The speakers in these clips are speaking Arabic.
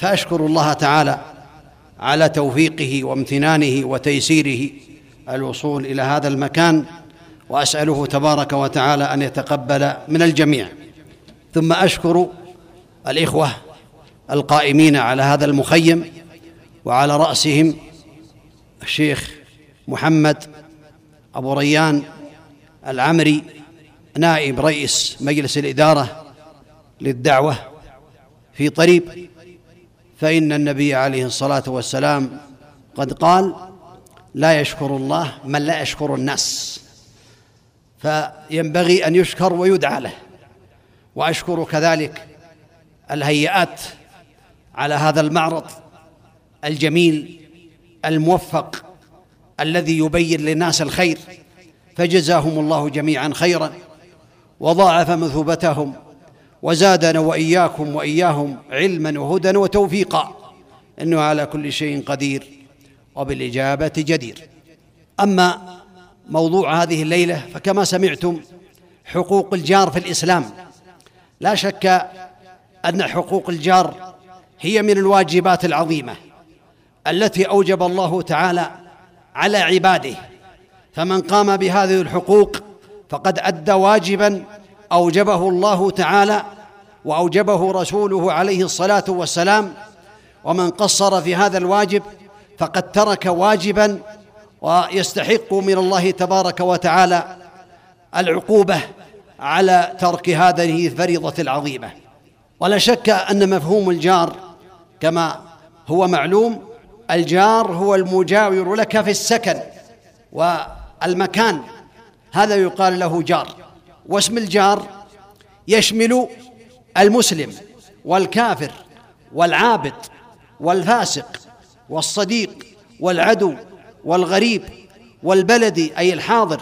فأشكر الله تعالى على توفيقه وامتنانه وتيسيره الوصول إلى هذا المكان وأسأله تبارك وتعالى أن يتقبل من الجميع. ثم أشكر الإخوة القائمين على هذا المخيم وعلى رأسهم الشيخ محمد أبو ريان العمري نائب رئيس مجلس الإدارة للدعوة في طريب فإن النبي عليه الصلاة والسلام قد قال لا يشكر الله من لا يشكر الناس فينبغي أن يشكر ويدعى له. وأشكر كذلك الهيئات على هذا المعرض الجميل الموفق الذي يبين للناس الخير فجزاهم الله جميعا خيرا وضاعف مثوبتهم وزادنا وإياكم وإياهم علما وهدى وتوفيقا. إنه على كل شيء قدير وبالإجابة جدير. أما موضوع هذه الليلة فكما سمعتم حقوق الجار في الإسلام. لا شك أن حقوق الجار هي من الواجبات العظيمة التي أوجب الله تعالى على عباده. فمن قام بهذه الحقوق فقد أدى واجبا أوجبه الله تعالى وأوجبه رسوله عليه الصلاة والسلام ومن قصر في هذا الواجب فقد ترك واجبا ويستحق من الله تبارك وتعالى العقوبة على ترك هذه الفريضة العظيمة. ولا شك أن مفهوم الجار كما هو معلوم الجار هو المجاور لك في السكن والمكان هذا يقال له جار. واسم الجار يشمل المسلم والكافر والعابد والفاسق والصديق والعدو والغريب والبلدي أي الحاضر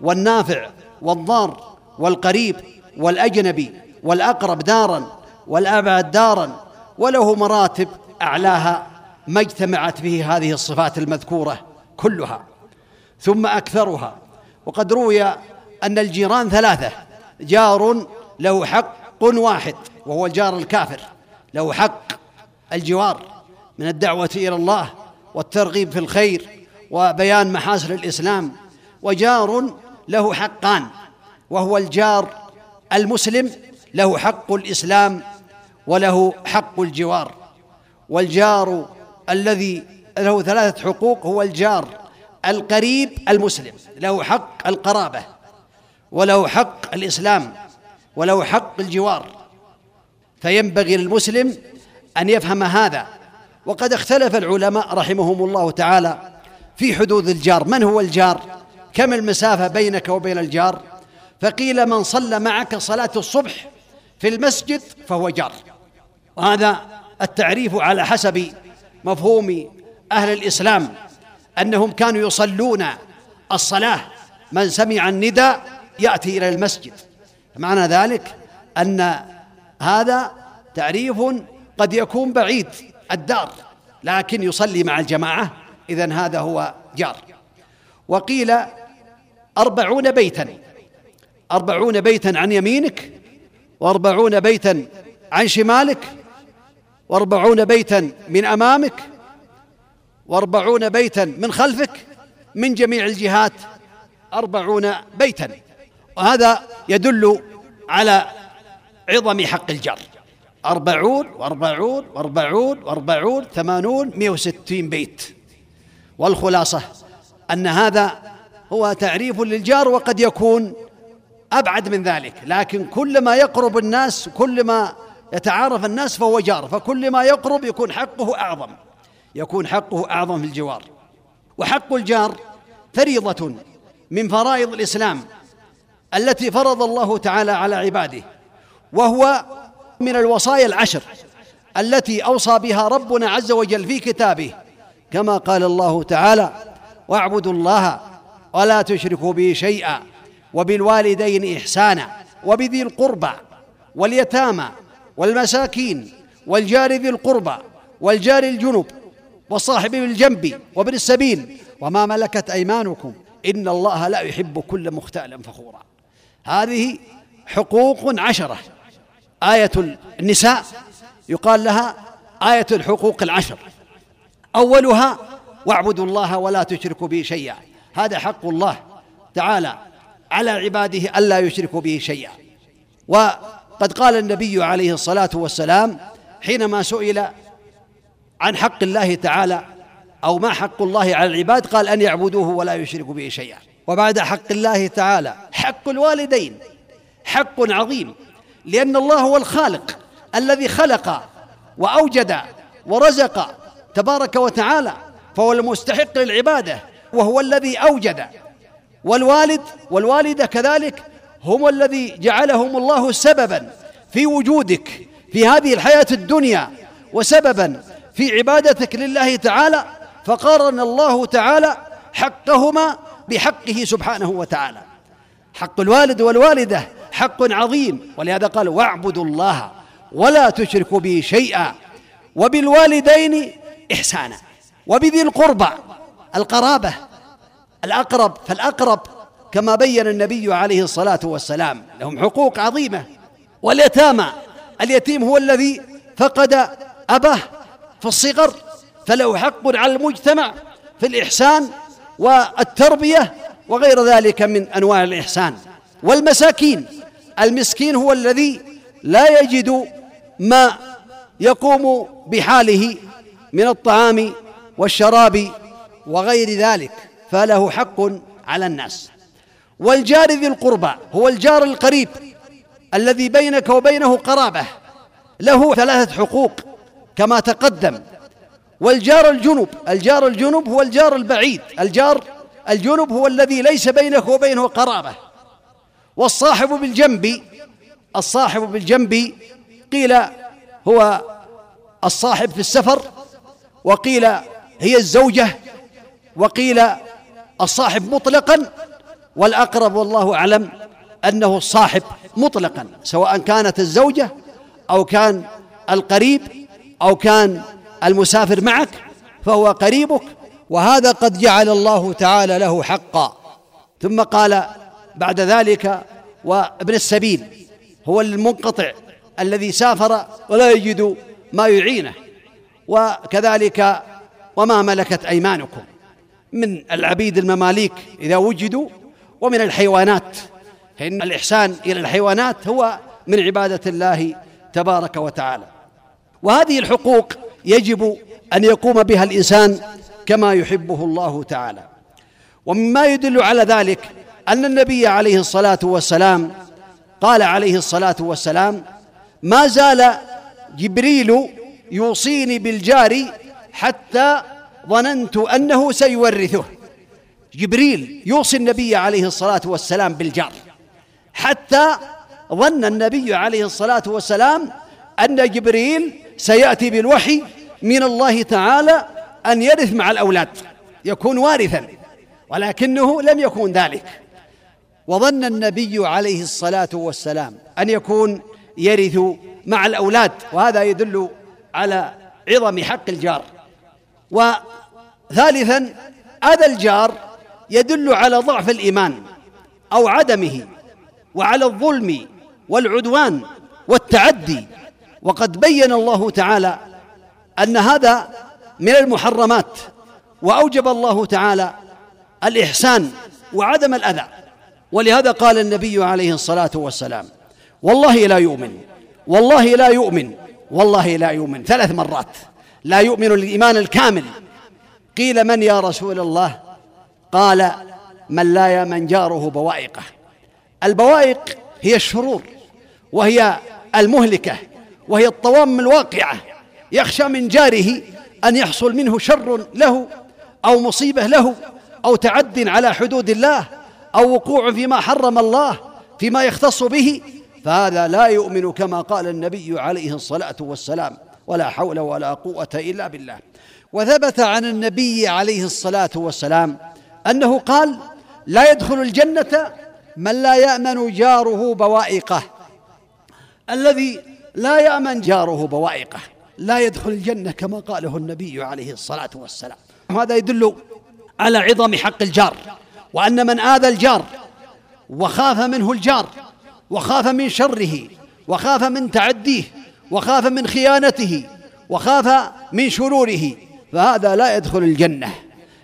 والنافع والضار والقريب والأجنبي والأقرب دارا والأبعد دارا وله مراتب أعلاها ما اجتمعت به هذه الصفات المذكورة كلها ثم أكثرها. وقد روي أن الجيران ثلاثة. جار له حق واحد وهو الجار الكافر. له حق الجوار من الدعوة إلى الله والترغيب في الخير وبيان محاسن الإسلام. وجار له حقان وهو الجار المسلم. له حق الإسلام وله حق الجوار. والجار الذي له ثلاثة حقوق هو الجار القريب المسلم. له حق القرابة. وله حق الإسلام وله حق الجوار. فينبغي للمسلم أن يفهم هذا. وقد اختلف العلماء رحمهم الله تعالى في حدود الجار. من هو الجار؟ كم المسافة بينك وبين الجار؟ فقيل من صلى معك صلاة الصبح في المسجد فهو جار. وهذا التعريف على حسب مفهوم أهل الإسلام أنهم كانوا يصلون الصلاة من سمع النداء يأتي إلى المسجد. معنى ذلك أن هذا تعريف قد يكون بعيد الدار لكن يصلي مع الجماعة اذا هذا هو جار. وقيل أربعون بيتا أربعون بيتا عن يمينك وأربعون بيتا عن شمالك وأربعون بيتا من أمامك وأربعون بيتا من خلفك من جميع الجهات أربعون بيتا. وهذا يدل على عظم حق الجار. أربعون وأربعون وأربعون وأربعون ثمانون مئة وستين بيت. والخلاصة أن هذا هو تعريف للجار وقد يكون أبعد من ذلك. لكن كلما يقرب الناس كلما يتعارف الناس فهو جار. فكل ما يقرب يكون حقه أعظم. يكون حقه أعظم في الجوار. وحق الجار فريضة من فرائض الإسلام. التي فرض الله تعالى على عباده وهو من الوصايا العشر التي أوصى بها ربنا عز وجل في كتابه كما قال الله تعالى واعبدوا الله ولا تشركوا به شيئا وبالوالدين إحسانا وبذي القربى واليتامى والمساكين والجار ذي القربى والجار الجنب والصاحب بالجنب وابن السبيل وما ملكت أيمانكم إن الله لا يحب كل مختال فخورا. هذه حقوق عشرة. آية النساء يقال لها آية الحقوق العشر. أولها واعبدوا الله ولا تشركوا به شيئا. هذا حق الله تعالى على عباده ألا يشركوا به شيئا. وقد قال النبي عليه الصلاة والسلام حينما سئل عن حق الله تعالى أو ما حق الله على العباد قال أن يعبدوه ولا يشركوا به شيئا. وبعد حق الله تعالى. حق الوالدين. حق عظيم. لأن الله هو الخالق الذي خلق وأوجد ورزق تبارك وتعالى فهو المستحق للعبادة وهو الذي أوجد. والوالد والوالدة كذلك هم الذي جعلهم الله سببا في وجودك في هذه الحياة الدنيا وسببا في عبادتك لله تعالى. فقارن الله تعالى حقهما بحقه سبحانه وتعالى. حق الوالد والوالدة حق عظيم. ولهذا قال واعبدوا الله ولا تشركوا به شيئا. وبالوالدين إحسانا. وبذي القربى القرابة الأقرب فالأقرب كما بين النبي عليه الصلاة والسلام. لهم حقوق عظيمة. واليتامى اليتيم هو الذي فقد أباه في الصغر فله حق على المجتمع في الإحسان والتربية وغير ذلك من أنواع الإحسان. والمساكين المسكين هو الذي لا يجد ما يقوم بحاله من الطعام والشراب وغير ذلك فله حق على الناس. والجار ذي القربى هو الجار القريب الذي بينك وبينه قرابة له ثلاثة حقوق كما تقدم. والجار الجنب الجار الجنب هو الجار البعيد الجار الجنب هو الذي ليس بينك وبينه قرابة. والصاحب بالجنب الصاحب بالجنب قيل هو الصاحب في السفر وقيل هي الزوجة وقيل الصاحب مطلقا والأقرب والله أعلم أنه الصاحب مطلقا سواء كانت الزوجة أو كان القريب أو كان المسافر معك فهو قريبك وهذا قد جعل الله تعالى له حقا. ثم قال بعد ذلك وابن السبيل هو المنقطع الذي سافر ولا يجد ما يعينه. وكذلك وما ملكت أيمانكم من العبيد المماليك إذا وجدوا ومن الحيوانات. فإن الإحسان إلى الحيوانات هو من عبادة الله تبارك وتعالى. وهذه الحقوق يجب أن يقوم بها الإنسان كما يحبه الله تعالى. ومما يدل على ذلك أن النبي عليه الصلاة والسلام قال عليه الصلاة والسلام ما زال جبريل يوصيني بالجار حتى ظننت أنه سيورثه. جبريل يوصي النبي عليه الصلاة والسلام بالجار حتى ظن النبي عليه الصلاة والسلام أن جبريل سيأتي بالوحي من الله تعالى أن يرث مع الأولاد يكون وارثا ولكنه لم يكن ذلك. وظن النبي عليه الصلاة والسلام أن يكون يرث مع الأولاد وهذا يدل على عظم حق الجار. وثالثا اذى الجار يدل على ضعف الإيمان أو عدمه وعلى الظلم والعدوان والتعدي. وقد بين الله تعالى أن هذا من المحرمات وأوجب الله تعالى الإحسان وعدم الأذى. ولهذا قال النبي عليه الصلاة والسلام والله لا يؤمن والله لا يؤمن والله لا يؤمن. ثلاث مرات لا يؤمن الإيمان الكامل. قيل من يا رسول الله؟ قال من لا يامن جاره بوائقة. البوائق هي الشرور وهي المهلكة وهي الطوام الواقعة. يخشى من جاره أن يحصل منه شر له أو مصيبة له أو تعد على حدود الله أو وقوع فيما حرم الله فيما يختص به فهذا لا يؤمن كما قال النبي عليه الصلاة والسلام ولا حول ولا قوة إلا بالله. وثبت عن النبي عليه الصلاة والسلام أنه قال لا يدخل الجنة من لا يأمن جاره بوائقه الذي لا يأمن جاره بوائقه. لا يدخل الجنة كما قاله النبي عليه الصلاة والسلام. هذا يدل على عظم حق الجار وأن من آذى الجار وخاف منه الجار وخاف من شره وخاف من تعديه وخاف من خيانته وخاف من شروره فهذا لا يدخل الجنة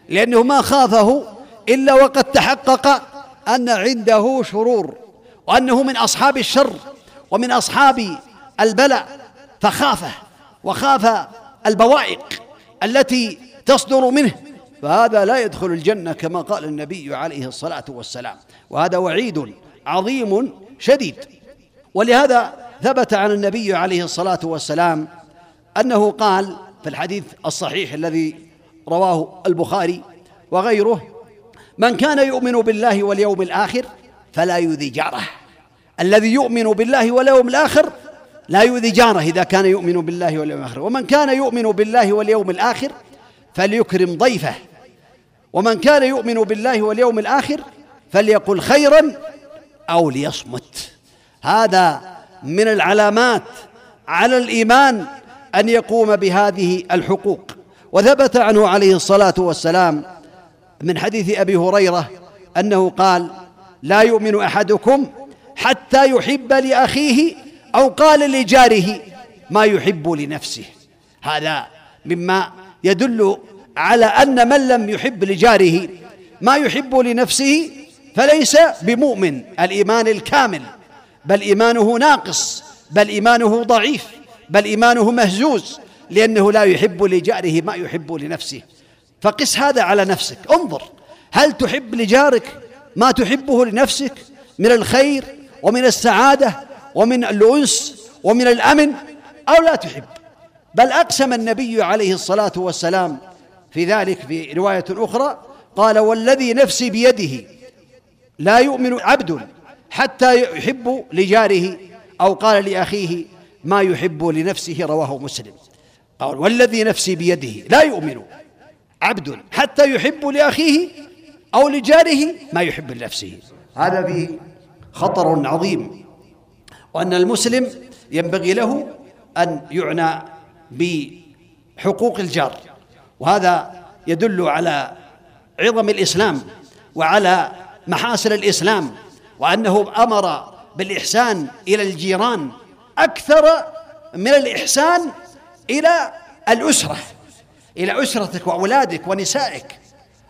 لأنه ما خافه إلا وقد تحقق أن عنده شرور وأنه من أصحاب الشر ومن أصحاب البلاء فخافه. وخاف البوائق التي تصدر منه فهذا لا يدخل الجنة كما قال النبي عليه الصلاة والسلام. وهذا وعيد عظيم شديد. ولهذا ثبت عن النبي عليه الصلاة والسلام أنه قال في الحديث الصحيح الذي رواه البخاري وغيره من كان يؤمن بالله واليوم الآخر فلا يؤذي جارة الذي يؤمن بالله واليوم الآخر لا يؤذي جاره إذا كان يؤمن بالله واليوم الآخر. ومن كان يؤمن بالله واليوم الآخر فليكرم ضيفه. ومن كان يؤمن بالله واليوم الآخر فليقل خيرا أو ليصمت. هذا من العلامات على الإيمان أن يقوم بهذه الحقوق. وثبت عنه عليه الصلاة والسلام من حديث أبي هريرة أنه قال لا يؤمن أحدكم حتى يحب لأخيه أو قال لجاره ما يحب لنفسه. هذا مما يدل على أن من لم يحب لجاره ما يحب لنفسه فليس بمؤمن الإيمان الكامل. بل إيمانه ناقص بل إيمانه ضعيف بل إيمانه مهزوز لأنه لا يحب لجاره ما يحب لنفسه. فقس هذا على نفسك. انظر هل تحب لجارك ما تحبه لنفسك؟ من الخير ومن السعادة ومن الأنس ومن الأمن أو لا تحب. بل أقسم النبي عليه الصلاة والسلام في ذلك في رواية أخرى قال والذي نفسي بيده لا يؤمن عبد حتى يحب لجاره أو قال لأخيه ما يحب لنفسه رواه مسلم قال والذي نفسي بيده لا يؤمن عبد حتى يحب لأخيه أو لجاره ما يحب لنفسه هذا فيه خطر عظيم. وأن المسلم ينبغي له أن يعنى بحقوق الجار وهذا يدل على عظم الإسلام وعلى محاسن الإسلام وأنه أمر بالإحسان إلى الجيران أكثر من الإحسان إلى الأسرة إلى أسرتك وأولادك ونسائك.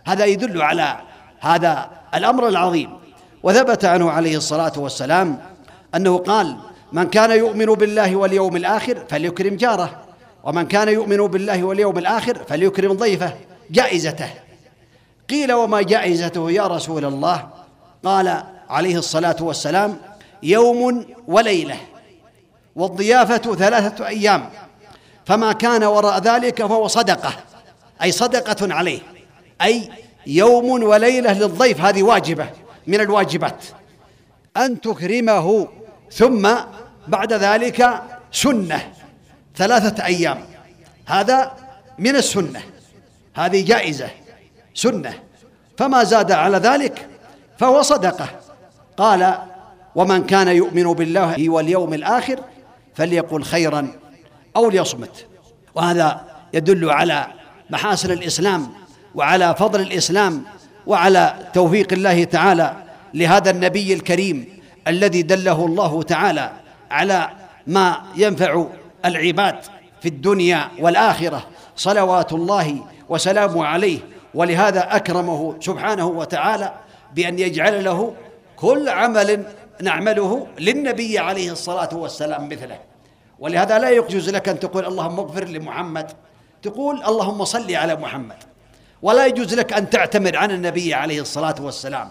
هذا يدل على هذا الأمر العظيم. وثبت عنه عليه الصلاة والسلام أنه قال من كان يؤمن بالله واليوم الآخر فليكرم جاره. ومن كان يؤمن بالله واليوم الآخر فليكرم ضيفه جائزته. قيل وما جائزته يا رسول الله؟ قال عليه الصلاة والسلام يوم وليلة والضيافة ثلاثة أيام. فما كان وراء ذلك فهو صدقة أي صدقة عليه. أي يوم وليلة للضيف هذه واجبة من الواجبات. أن تكرمه ثم بعد ذلك سنة ثلاثة أيام. هذا من السنة. هذه جائزة سنة. فما زاد على ذلك فهو صدقة. قال ومن كان يؤمن بالله واليوم الآخر فليقل خيرا أو ليصمت. وهذا يدل على محاسن الإسلام وعلى فضل الإسلام وعلى توفيق الله تعالى لهذا النبي الكريم. الذي دله الله تعالى على ما ينفع العباد في الدنيا والآخرة. صلوات الله وسلامه عليه. ولهذا أكرمه سبحانه وتعالى بأن يجعل له كل عمل نعمله للنبي عليه الصلاة والسلام مثله. ولهذا لا يجوز لك أن تقول اللهم اغفر لمحمد. تقول اللهم صل على محمد. ولا يجوز لك أن تعتمر عن النبي عليه الصلاة والسلام.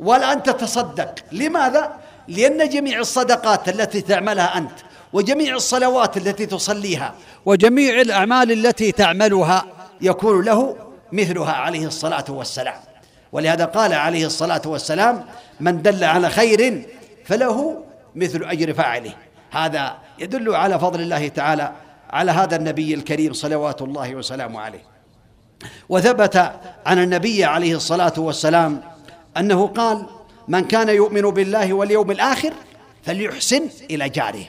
ولا أن تتصدق. لماذا؟ لأن جميع الصدقات التي تعملها أنت وجميع الصلوات التي تصليها وجميع الأعمال التي تعملها يكون له مثلها عليه الصلاة والسلام. ولهذا قال عليه الصلاة والسلام من دل على خير فله مثل أجر فاعله. هذا يدل على فضل الله تعالى على هذا النبي الكريم صلوات الله وسلامه عليه. وثبت عن النبي عليه الصلاة والسلام أنه قال من كان يؤمن بالله واليوم الآخر فليحسن إلى جاره.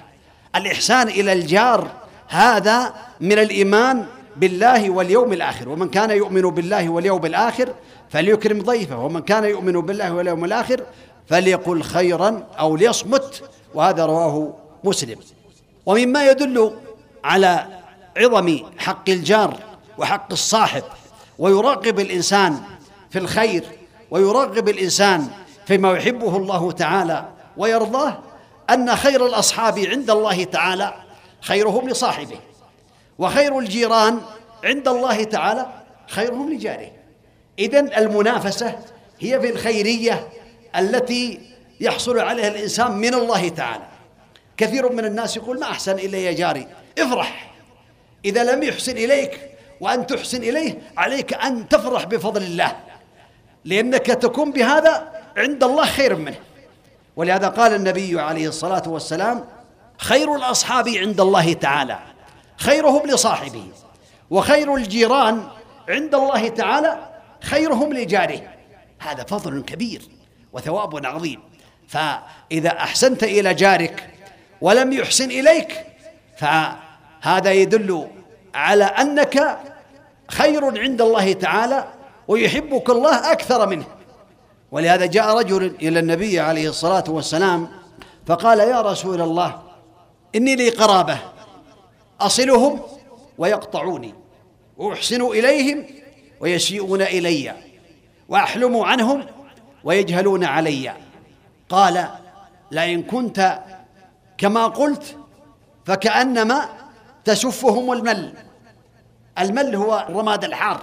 الإحسان إلى الجار هذا من الإيمان بالله واليوم الآخر. ومن كان يؤمن بالله واليوم الآخر فليكرم ضيفه. ومن كان يؤمن بالله واليوم الآخر فليقل خيرا أو ليصمت. وهذا رواه مسلم. ومما يدل على عظم حق الجار وحق الصاحب ويراقب الإنسان في الخير ويراقب الإنسان فيما يحبه الله تعالى ويرضاه أن خير الأصحاب عند الله تعالى خيرهم لصاحبه وخير الجيران عند الله تعالى خيرهم لجاره. إذن المنافسة هي في الخيرية التي يحصل عليها الإنسان من الله تعالى. كثير من الناس يقول ما أحسن الي يا جاري افرح. إذا لم يحسن إليك وأن تحسن إليه عليك أن تفرح بفضل الله لأنك تكون بهذا عند الله خير منه. ولهذا قال النبي عليه الصلاة والسلام خير الأصحاب عند الله تعالى خيرهم لصاحبه وخير الجيران عند الله تعالى خيرهم لجاره. هذا فضل كبير وثواب عظيم. فإذا أحسنت إلى جارك ولم يحسن إليك فهذا يدل على أنك خير عند الله تعالى ويحبك الله أكثر منه. ولهذا جاء رجل إلى النبي عليه الصلاة والسلام فقال يا رسول الله إني لي قرابة أصلهم ويقطعوني وأحسن إليهم ويسيئون إلي وأحلم عنهم ويجهلون علي. قال لئن كنت كما قلت فكأنما تسفهم المل. المل هو الرماد الحار.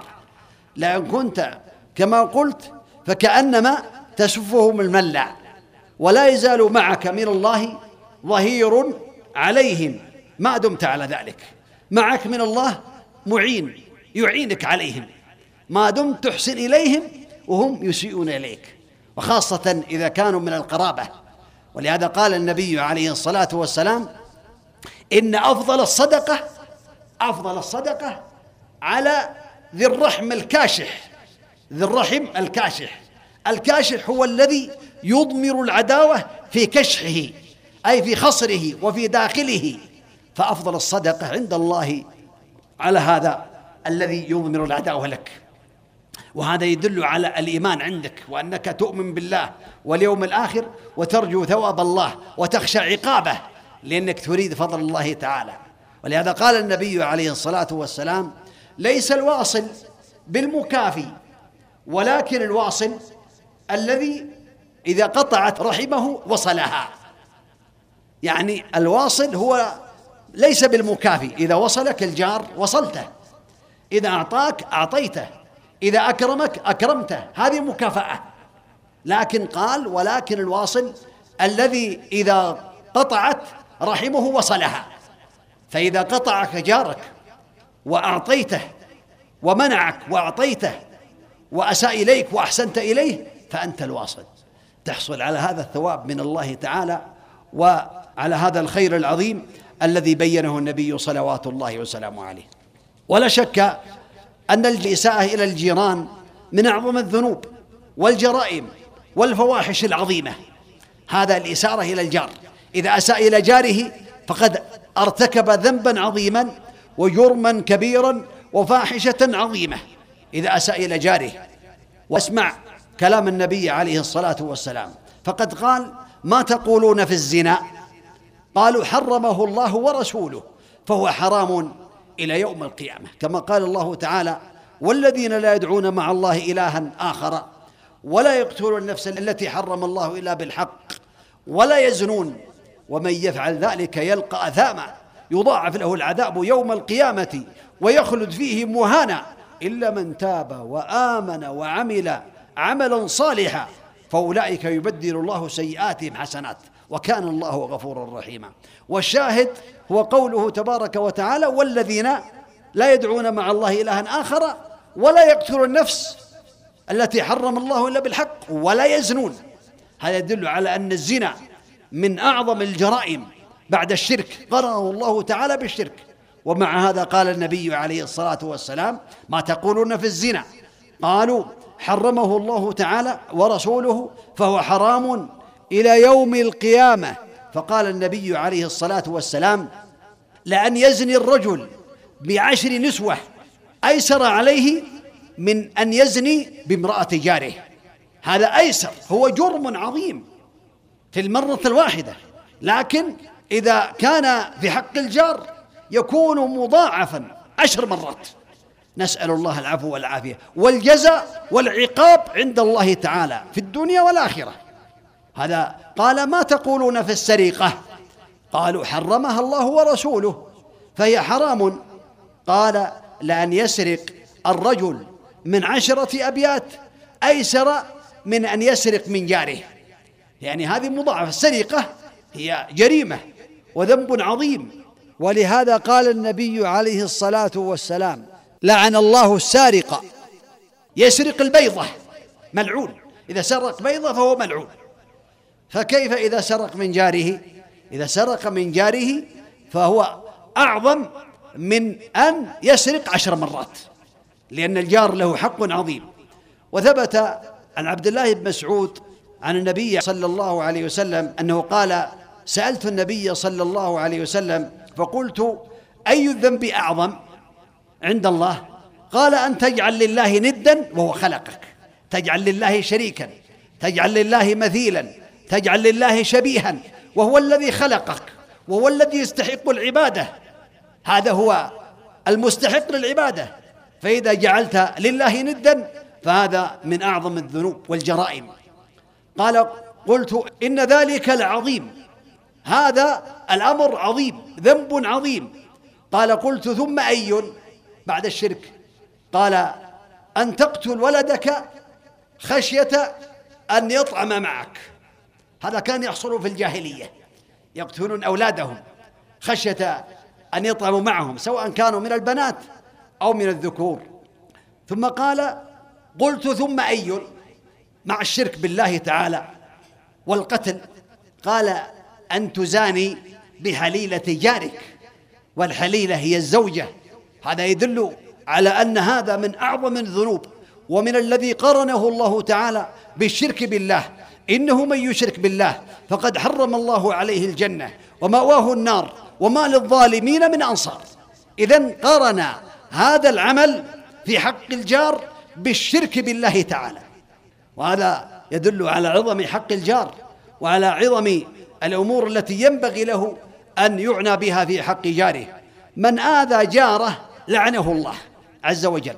لئن كنت كما قلت فكأنما تسفهم الملع ولا يزال معك من الله ظهير عليهم. ما دمت على ذلك. معك من الله معين يعينك عليهم. ما دمت تحسن إليهم وهم يسيئون إليك. وخاصة إذا كانوا من القرابة. ولهذا قال النبي عليه الصلاة والسلام إن أفضل الصدقة أفضل الصدقة على ذي الرحم الكاشح. ذي الرحم الكاشح. الكاشح هو الذي يضمر العداوة في كشحه أي في خصره وفي داخله. فأفضل الصدقة عند الله على هذا الذي يضمر العداوة لك. وهذا يدل على الإيمان عندك وأنك تؤمن بالله واليوم الآخر وترجو ثواب الله وتخشى عقابه لأنك تريد فضل الله تعالى. ولهذا قال النبي عليه الصلاة والسلام ليس الواصل بالمكافي ولكن الواصل الذي إذا قطعت رحمه وصلها. يعني الواصل هو ليس بالمكافي. إذا وصلك الجار وصلته. إذا أعطاك أعطيته. إذا أكرمك أكرمته. هذه مكافأة. لكن قال ولكن الواصل الذي إذا قطعت رحمه وصلها. فإذا قطعك جارك وأعطيته ومنعك وأعطيته وأساء إليك وأحسنت إليه فأنت الواصل. تحصل على هذا الثواب من الله تعالى وعلى هذا الخير العظيم الذي بينه النبي صلوات الله وسلامه عليه. ولا شك أن الإساءة إلى الجيران من أعظم الذنوب والجرائم والفواحش العظيمة. هذا الإسارة إلى الجار. إذا أساء إلى جاره فقد ارتكب ذنبا عظيما وجرما كبيرا وفاحشة عظيمة. إذا أساء إلى جاره واسمع كلام النبي عليه الصلاة والسلام. فقد قال ما تقولون في الزنا؟ قالوا حرمه الله ورسوله فهو حرام إلى يوم القيامة. كما قال الله تعالى والذين لا يدعون مع الله إلها آخر ولا يقتلون النفس التي حرم الله إلا بالحق ولا يزنون ومن يفعل ذلك يلقى أثاما يضاعف له العذاب يوم القيامة ويخلد فيه مهانا. إلا من تاب وآمن وعمل عملا صالحا فأولئك يبدل الله سيئاتهم حسنات وكان الله غفورا رحيما. والشاهد هو قوله تبارك وتعالى والذين لا يدعون مع الله إلها آخر ولا يقتلون النفس التي حرم الله إلا بالحق ولا يزنون. هذا يدل على أن الزنا من أعظم الجرائم بعد الشرك. قرنه الله تعالى بالشرك. ومع هذا قال النبي عليه الصلاة والسلام ما تقولون في الزنا. قالوا حرمه الله تعالى ورسوله فهو حرام إلى يوم القيامة. فقال النبي عليه الصلاة والسلام لأن يزني الرجل بعشر نسوة أيسر عليه من أن يزني بامرأة جاره. هذا أيسر هو جرم عظيم في المرة الواحدة. لكن إذا كان في حق الجار يكون مضاعفا عشر مرات. نسأل الله العفو والعافية. والجزاء والعقاب عند الله تعالى في الدنيا والآخرة. هذا قال ما تقولون في السرقة؟ قالوا حرمها الله ورسوله فهي حرام. قال لأن يسرق الرجل من عشرة أبيات أيسر من أن يسرق من جاره. يعني هذه مضاعفة. السرقة هي جريمة وذنب عظيم. ولهذا قال النبي عليه الصلاة والسلام لعن الله السارق. يسرق البيضة ملعون. إذا سرق بيضة فهو ملعون. فكيف إذا سرق من جاره؟ إذا سرق من جاره فهو أعظم من أن يسرق عشر مرات لأن الجار له حق عظيم. وثبت عن عبد الله بن مسعود عن النبي صلى الله عليه وسلم أنه قال سألت النبي صلى الله عليه وسلم فقلت أي الذنب أعظم عند الله؟ قال أن تجعل لله ندا وهو خلقك تجعل لله شريكا تجعل لله مثيلا تجعل لله شبيها وهو الذي خلقك وهو الذي يستحق العبادة. هذا هو المستحق للعبادة. فإذا جعلت لله ندا فهذا من أعظم الذنوب والجرائم. قال قلت إن ذلك لعظيم. هذا الأمر عظيم ذنب عظيم. قال قلت ثم أي؟ بعد الشرك. قال أن تقتل ولدك خشية أن يطعم معك. هذا كان يحصل في الجاهلية. يقتلون أولادهم خشية أن يطعموا معهم سواء كانوا من البنات أو من الذكور. ثم قال قلت ثم أي؟ مع الشرك بالله تعالى والقتل. قال أن تزاني بحليلة جارك والحليلة هي الزوجة. هذا يدل على أن هذا من أعظم الذنوب ومن الذي قرنه الله تعالى بالشرك بالله. إنه من يشرك بالله فقد حرم الله عليه الجنة ومأواه النار وما للظالمين من أنصار. اذا قرن هذا العمل في حق الجار بالشرك بالله تعالى. وهذا يدل على عظم حق الجار وعلى عظم الأمور التي ينبغي له أن يعنى بها في حق جاره. من آذى جاره لعنه الله عز وجل.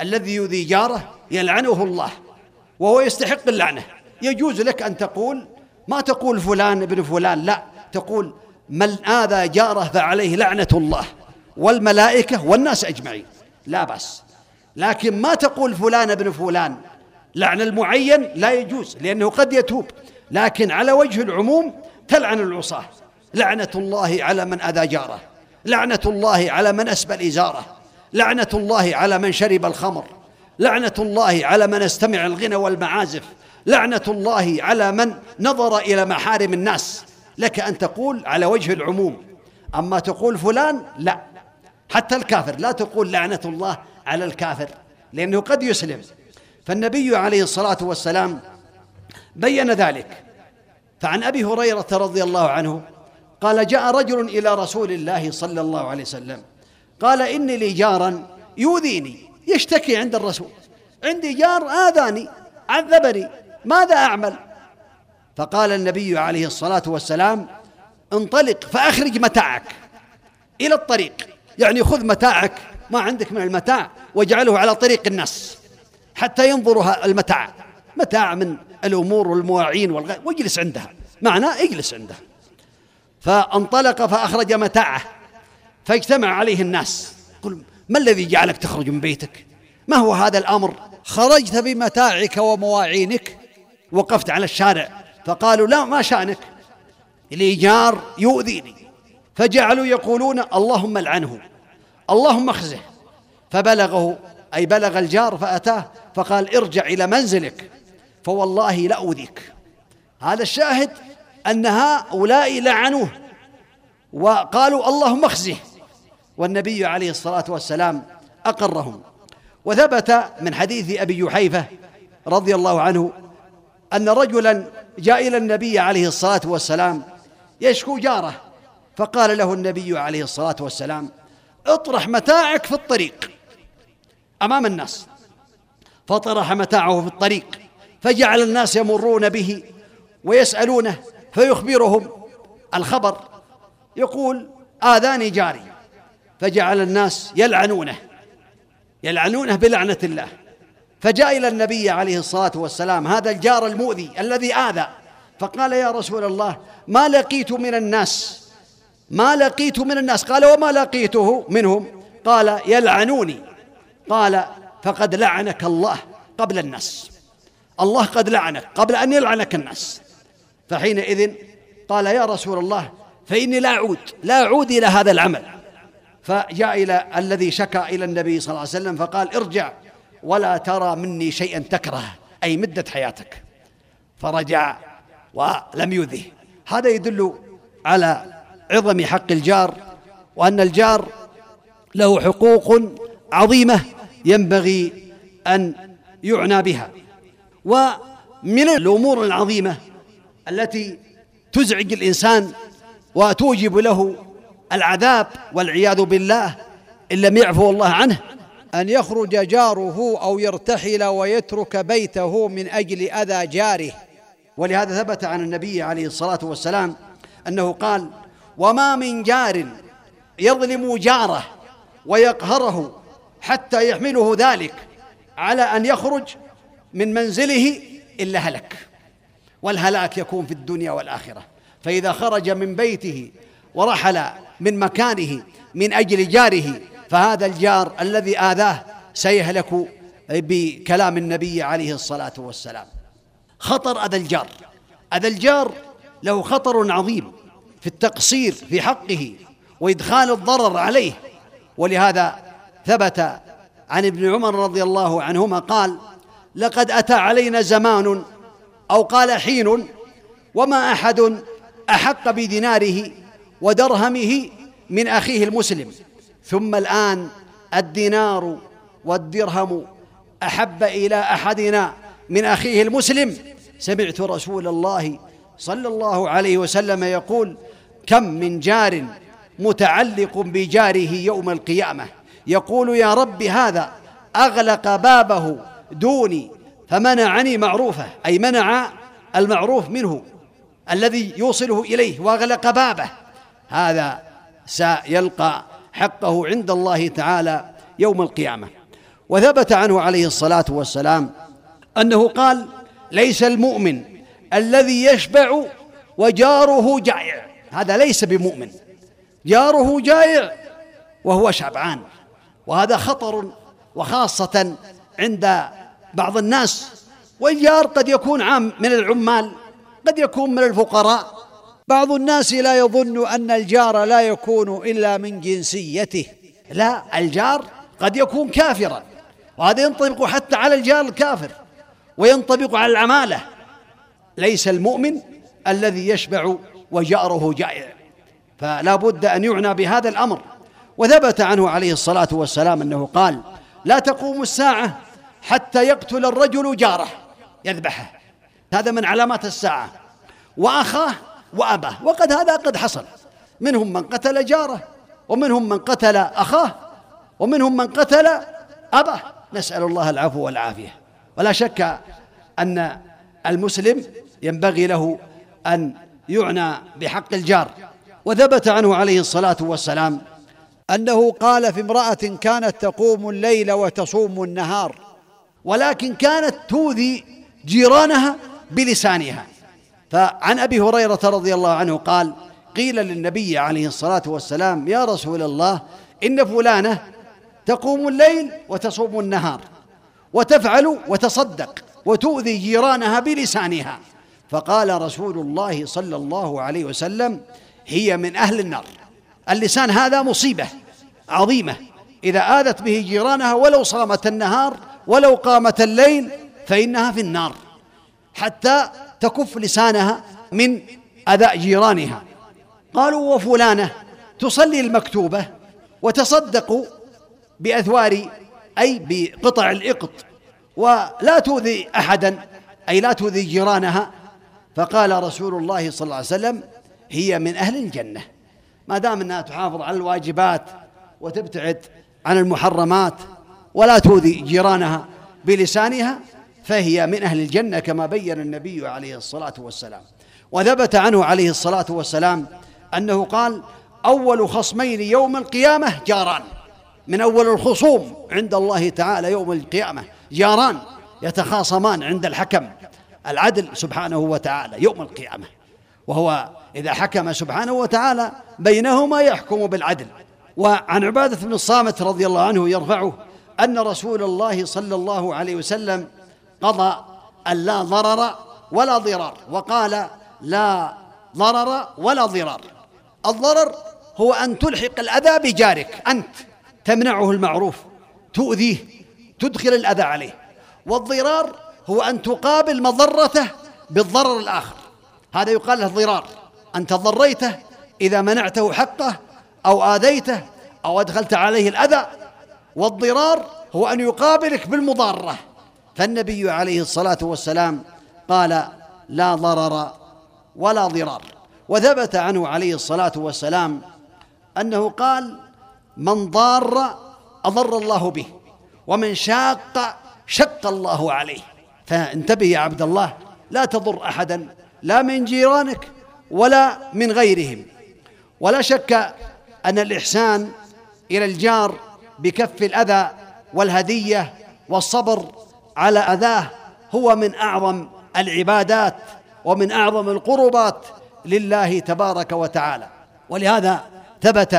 الذي يؤذي جاره يلعنه الله وهو يستحق اللعنة. يجوز لك أن تقول ما تقول فلان ابن فلان لا. تقول من آذى جاره فعليه لعنة الله والملائكة والناس أجمعين. لا بأس. لكن ما تقول فلان ابن فلان لعن المعين لا يجوز لأنه قد يتوب. لكن على وجه العموم تلعن العصاة. لعنة الله على من أذى جاره. لعنة الله على من أسبل إزاره لعنة الله على من شرب الخمر. لعنة الله على من استمع الغنى والمعازف. لعنة الله على من نظر إلى محارم الناس. لك أن تقول على وجه العموم. أما تقول فلان لا. حتى الكافر لا تقول لعنة الله على الكافر لأنه قد يسلم. فالنبي عليه الصلاة والسلام بين ذلك. فعن أبي هريرة رضي الله عنه قال جاء رجل إلى رسول الله صلى الله عليه وسلم قال إني لي جارا يؤذيني يشتكي عند الرسول عندي جار آذاني عذبني ماذا أعمل؟ فقال النبي عليه الصلاة والسلام انطلق فأخرج متاعك إلى الطريق يعني خذ متاعك ما عندك من المتاع واجعله على طريق الناس حتى ينظرها المتاع. متاع من الأمور والمواعين والغير واجلس عندها. معناه اجلس عندها. فانطلق فأخرج متاعه. فاجتمع عليه الناس. قل ما الذي جعلك تخرج من بيتك؟ ما هو هذا الأمر؟ خرجت بمتاعك ومواعينك. وقفت على الشارع. فقالوا لا ما شأنك. الإيجار يؤذيني. فجعلوا يقولون اللهم العنه اللهم اخزه. فبلغه أي بلغ الجار فأتاه. فقال ارجع إلى منزلك. فوالله لأؤذيك هذا الشاهد أن هؤلاء لعنوه وقالوا اللهم اخزه. والنبي عليه الصلاة والسلام أقرهم. وثبت من حديث أبي جحيفة رضي الله عنه أن رجلا جاء إلى النبي عليه الصلاة والسلام يشكو جاره فقال له النبي عليه الصلاة والسلام اطرح متاعك في الطريق أمام الناس. فطرح متاعه في الطريق. فجعل الناس يمرون به ويسألونه فيخبرهم الخبر. يقول آذاني جاري. فجعل الناس يلعنونه يلعنونه بلعنة الله. فجاء إلى النبي عليه الصلاة والسلام هذا الجار المؤذي الذي آذى. فقال يا رسول الله ما لقيت من الناس ما لقيت من الناس؟ قال وما لقيته منهم؟ قال يلعنوني. قال فقد لعنك الله قبل الناس. الله قد لعنك قبل أن يلعنك الناس. فحينئذ قال يا رسول الله فإني لا أعود لا أعود إلى هذا العمل. فجاء إلى الذي شكى إلى النبي صلى الله عليه وسلم فقال ارجع ولا ترى مني شيئا تكرهه أي مدة حياتك. فرجع ولم يؤذه. هذا يدل على عظم حق الجار وأن الجار له حقوق عظيمة ينبغي أن يعنى بها. ومن الأمور العظيمة التي تزعج الإنسان وتوجب له العذاب والعياذ بالله إن لم يعفو الله عنه أن يخرج جاره أو يرتحل ويترك بيته من أجل أذى جاره. ولهذا ثبت عن النبي عليه الصلاة والسلام أنه قال وما من جار يظلم جاره ويقهره حتى يحمله ذلك على أن يخرج من منزله إلا هلك والهلاك يكون في الدنيا والآخرة. فإذا خرج من بيته ورحل من مكانه من أجل جاره فهذا الجار الذي آذاه سيهلك بكلام النبي عليه الصلاة والسلام. خطر أذى الجار. أذى الجار له خطر عظيم في التقصير في حقه وإدخال الضرر عليه. ولهذا ثبت عن ابن عمر رضي الله عنهما قال لقد أتى علينا زمان أو قال حين وما أحد أحق بديناره ودرهمه من أخيه المسلم. ثم الآن الدينار والدرهم أحب إلى أحدنا من أخيه المسلم. سمعت رسول الله صلى الله عليه وسلم يقول كم من جار متعلق بجاره يوم القيامة. يقول يا رب هذا أغلق بابه دوني فمنعني معروفه أي منع المعروف منه الذي يوصله إليه وأغلق بابه. هذا سيلقى حقه عند الله تعالى يوم القيامة. وثبت عنه عليه الصلاة والسلام أنه قال ليس المؤمن الذي يشبع وجاره جائع. هذا ليس بمؤمن. جاره جائع وهو شبعان وهذا خطر وخاصة عند بعض الناس. والجار قد يكون عام من العمال قد يكون من الفقراء. بعض الناس لا يظن أن الجار لا يكون إلا من جنسيته. لا الجار قد يكون كافرا وهذا ينطبق حتى على الجار الكافر وينطبق على العمالة. ليس المؤمن الذي يشبع وجاره جائع. فلا بد أن يعنى بهذا الأمر. وثبت عنه عليه الصلاة والسلام أنه قال لا تقوم الساعة حتى يقتل الرجل جاره يذبحه. هذا من علامات الساعة. وأخاه وأباه. وقد هذا قد حصل. منهم من قتل جاره ومنهم من قتل أخاه ومنهم من قتل أباه. نسأل الله العفو والعافية. ولا شك أن المسلم ينبغي له أن يعنى بحق الجار. وثبت عنه عليه الصلاة والسلام أنه قال في امرأة كانت تقوم الليل وتصوم النهار. ولكن كانت تؤذي جيرانها بلسانها. فعن أبي هريرة رضي الله عنه قال قيل للنبي عليه الصلاة والسلام يا رسول الله إن فلانة تقوم الليل وتصوم النهار وتفعل وتصدق وتؤذي جيرانها بلسانها. فقال رسول الله صلى الله عليه وسلم هي من أهل النار. اللسان هذا مصيبة عظيمة إذا آذت به جيرانها ولو صامت النهار ولو قامت الليل فإنها في النار حتى تكف لسانها من أذى جيرانها. قالوا وفلانة تصلي المكتوبة وتصدقوا بأثوار أي بقطع الإقط ولا تؤذي أحدا أي لا تؤذي جيرانها. فقال رسول الله صلى الله عليه وسلم هي من أهل الجنة. ما دام أنها تحافظ على الواجبات وتبتعد عن المحرمات ولا تؤذي جيرانها بلسانها فهي من أهل الجنة كما بين النبي عليه الصلاة والسلام. وثبت عنه عليه الصلاة والسلام أنه قال أول خصمين يوم القيامة جاران. من أول الخصوم عند الله تعالى يوم القيامة جاران يتخاصمان عند الحكم العدل سبحانه وتعالى يوم القيامة. وهو إذا حكم سبحانه وتعالى بينهما يحكم بالعدل. وعن عبادة بن الصامت رضي الله عنه يرفعه أن رسول الله صلى الله عليه وسلم قضى أن لا ضرر ولا ضرار وقال لا ضرر ولا ضرار. الضرر هو أن تلحق الأذى بجارك أنت تمنعه المعروف تؤذيه تدخل الأذى عليه. والضرار هو أن تقابل مضرته بالضرر الآخر. هذا يقال له ضرار. أنت ضريته إذا منعته حقه أو آذيته أو أدخلت عليه الأذى والضرار هو أن يقابلك بالمضارة. فالنبي عليه الصلاة والسلام قال لا ضرر ولا ضرار. وثبت عنه عليه الصلاة والسلام أنه قال من ضار أضر الله به ومن شاق شق الله عليه. فانتبه يا عبد الله لا تضر أحدا لا من جيرانك ولا من غيرهم. ولا شك أن الإحسان إلى الجار بكف الأذى والهدية والصبر على أذاه هو من أعظم العبادات ومن أعظم القربات لله تبارك وتعالى. ولهذا ثبت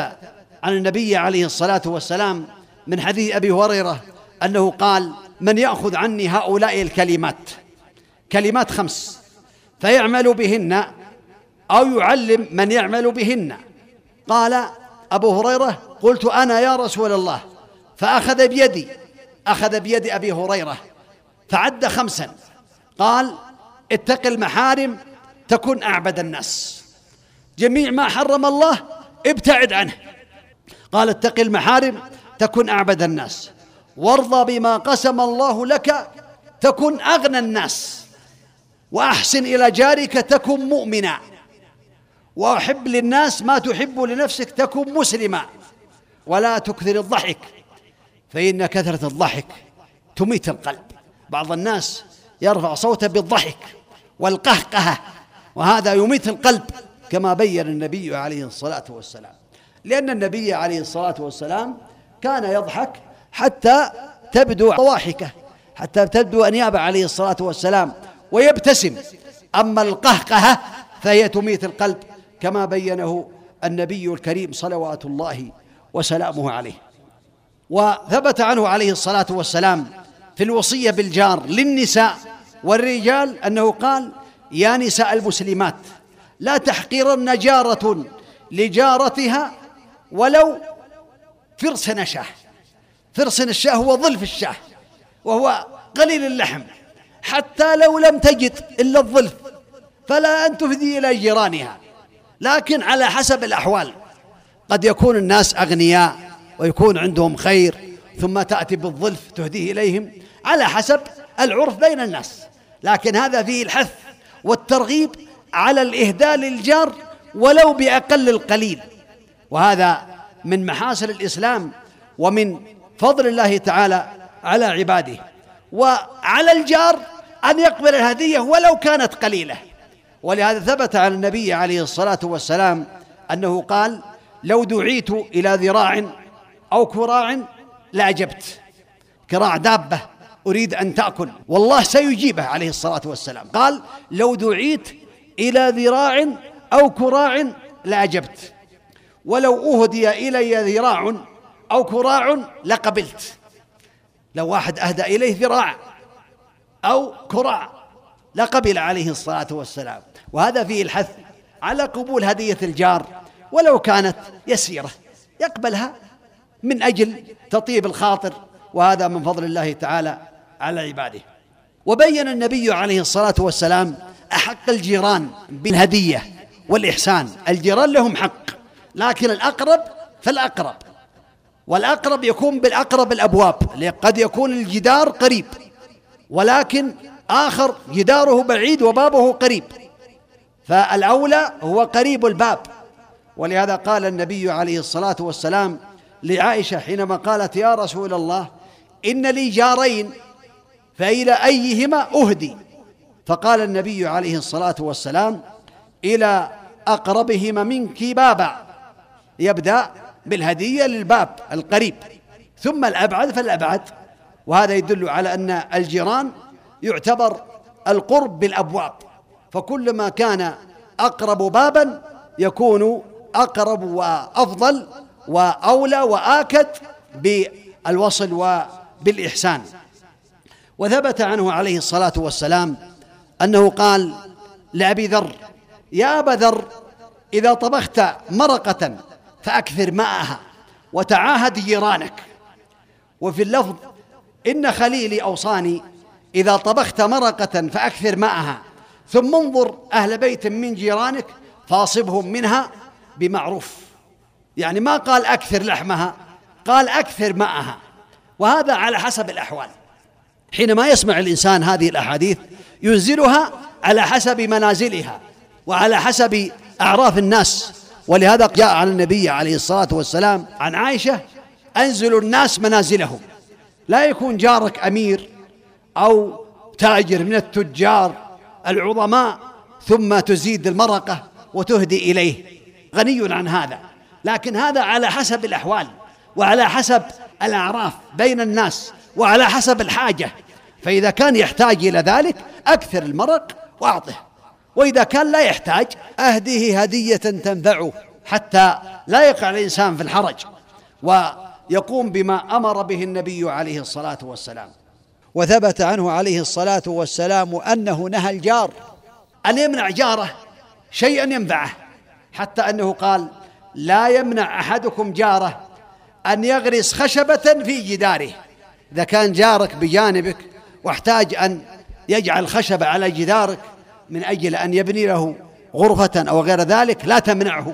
عن النبي عليه الصلاة والسلام من حديث أبي هريرة أنه قال من يأخذ عني هؤلاء الكلمات كلمات خمس فيعمل بهن أو يعلم من يعمل بهن. قال أبو هريرة قلت أنا يا رسول الله فأخذ بيدي أخذ بيد أبي هريرة فعد خمسا. قال اتق المحارم تكن أعبد الناس. جميع ما حرم الله ابتعد عنه. قال اتق المحارم تكن أعبد الناس. وارضى بما قسم الله لك تكن أغنى الناس. وأحسن إلى جارك تكن مؤمنا. وأحب للناس ما تحب لنفسك تكن مسلما. ولا تكثر الضحك. فإن كثرة الضحك تميت القلب. بعض الناس يرفع صوته بالضحك والقهقهة وهذا يميت القلب كما بين النبي عليه الصلاة والسلام. لأن النبي عليه الصلاة والسلام كان يضحك حتى تبدو ضواحكه حتى تبدو أنيابه عليه الصلاة والسلام ويبتسم. أما القهقهة فهي تميت القلب كما بينه النبي الكريم صلوات الله وسلامه عليه. وثبت عنه عليه الصلاة والسلام في الوصية بالجار للنساء والرجال أنه قال يا نساء المسلمات لا تحقرن جارة لجارتها ولو فرس نشاه فرس الشاه هو ظلف الشاه وهو قليل اللحم. حتى لو لم تجد إلا الظلف فلا أن تفدي إلى جيرانها. لكن على حسب الأحوال. قد يكون الناس أغنياء ويكون عندهم خير ثم تأتي بالظلف تهديه إليهم على حسب العرف بين الناس. لكن هذا فيه الحث والترغيب على الإهداء للجار ولو بأقل القليل. وهذا من محاسن الإسلام ومن فضل الله تعالى على عباده. وعلى الجار أن يقبل الهدية ولو كانت قليلة. ولهذا ثبت عن النبي عليه الصلاة والسلام أنه قال لو دعيت إلى ذراع أو كراع لأجبت كراع دابة أريد أن تأكل. والله سيجيبه عليه الصلاة والسلام. قال لو دعيت إلى ذراع أو كراع لأجبت ولو أهدي إلي ذراع أو كراع لقبلت. لو واحد أهدى إليه ذراع أو كراع لقبل عليه الصلاة والسلام. وهذا فيه الحث على قبول هدية الجار ولو كانت يسيرة. يقبلها من أجل تطيب الخاطر وهذا من فضل الله تعالى على عباده. وبين النبي عليه الصلاة والسلام أحق الجيران بالهدية والإحسان. الجيران لهم حق لكن الأقرب فالأقرب. والأقرب يكون بالأقرب الأبواب قد يكون الجدار قريب ولكن آخر جداره بعيد وبابه قريب. فالأولى هو قريب الباب. ولهذا قال النبي عليه الصلاة والسلام لعائشة حينما قالت يا رسول الله إن لي جارين فإلى أيهما أهدي؟ فقال النبي عليه الصلاة والسلام إلى أقربهما منك بابا. يبدأ بالهدية للباب القريب ثم الأبعد فالأبعد. وهذا يدل على أن الجيران يعتبر القرب بالأبواب. فكلما كان أقرب بابا يكون أقرب وأفضل وأولى وآكد بالوصل وبالإحسان. وثبت عنه عليه الصلاة والسلام أنه قال لأبي ذر يا أبا ذر إذا طبخت مرقة فأكثر ماءها وتعاهد جيرانك. وفي اللفظ إن خليلي أوصاني إذا طبخت مرقة فأكثر ماءها ثم انظر أهل بيت من جيرانك فاصبهم منها بمعروف. يعني ما قال أكثر لحمها قال أكثر ماءها. وهذا على حسب الأحوال. حينما يسمع الإنسان هذه الأحاديث ينزلها على حسب منازلها وعلى حسب أعراف الناس. ولهذا جاء عن النبي عليه الصلاة والسلام عن عائشة أنزل الناس منازلهم. لا يكون جارك أمير أو تاجر من التجار العظماء ثم تزيد المرقة وتهدي إليه. غني عن هذا. لكن هذا على حسب الأحوال وعلى حسب الأعراف بين الناس وعلى حسب الحاجة. فإذا كان يحتاج إلى ذلك أكثر المرق وأعطه وإذا كان لا يحتاج أهده هدية تنفعه حتى لا يقع الإنسان في الحرج. ويقوم بما أمر به النبي عليه الصلاة والسلام. وثبت عنه عليه الصلاة والسلام أنه نهى الجار. أن يمنع جاره شيئا ينفعه حتى أنه قال لا يمنع أحدكم جاره أن يغرس خشبة في جداره. إذا كان جارك بجانبك واحتاج أن يجعل خشبة على جدارك من أجل أن يبني له غرفة أو غير ذلك لا تمنعه.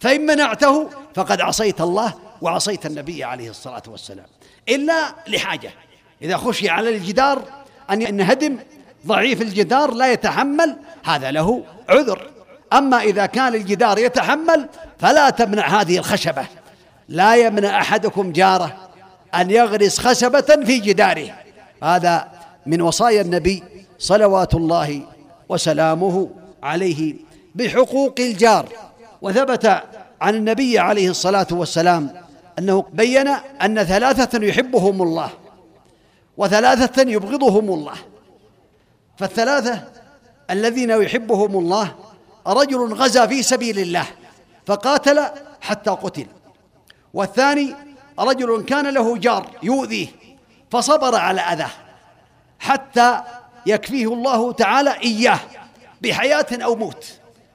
فإن منعته فقد عصيت الله وعصيت النبي عليه الصلاة والسلام. إلا لحاجة. إذا خشي على الجدار أن ينهدم ضعيف الجدار لا يتحمل هذا له عذر. أما إذا كان الجدار يتحمل فلا تمنع هذه الخشبة. لا يمنع أحدكم جاره أن يغرس خشبة في جداره. هذا من وصايا النبي صلوات الله وسلامه عليه بحقوق الجار. وثبت عن النبي عليه الصلاة والسلام أنه بين أن ثلاثة يحبهم الله. وثلاثة يبغضهم الله. فالثلاثة الذين يحبهم الله رجل غزا في سبيل الله فقاتل حتى قتل. والثاني رجل كان له جار يؤذيه فصبر على أذاه حتى يكفيه الله تعالى إياه بحياة أو موت.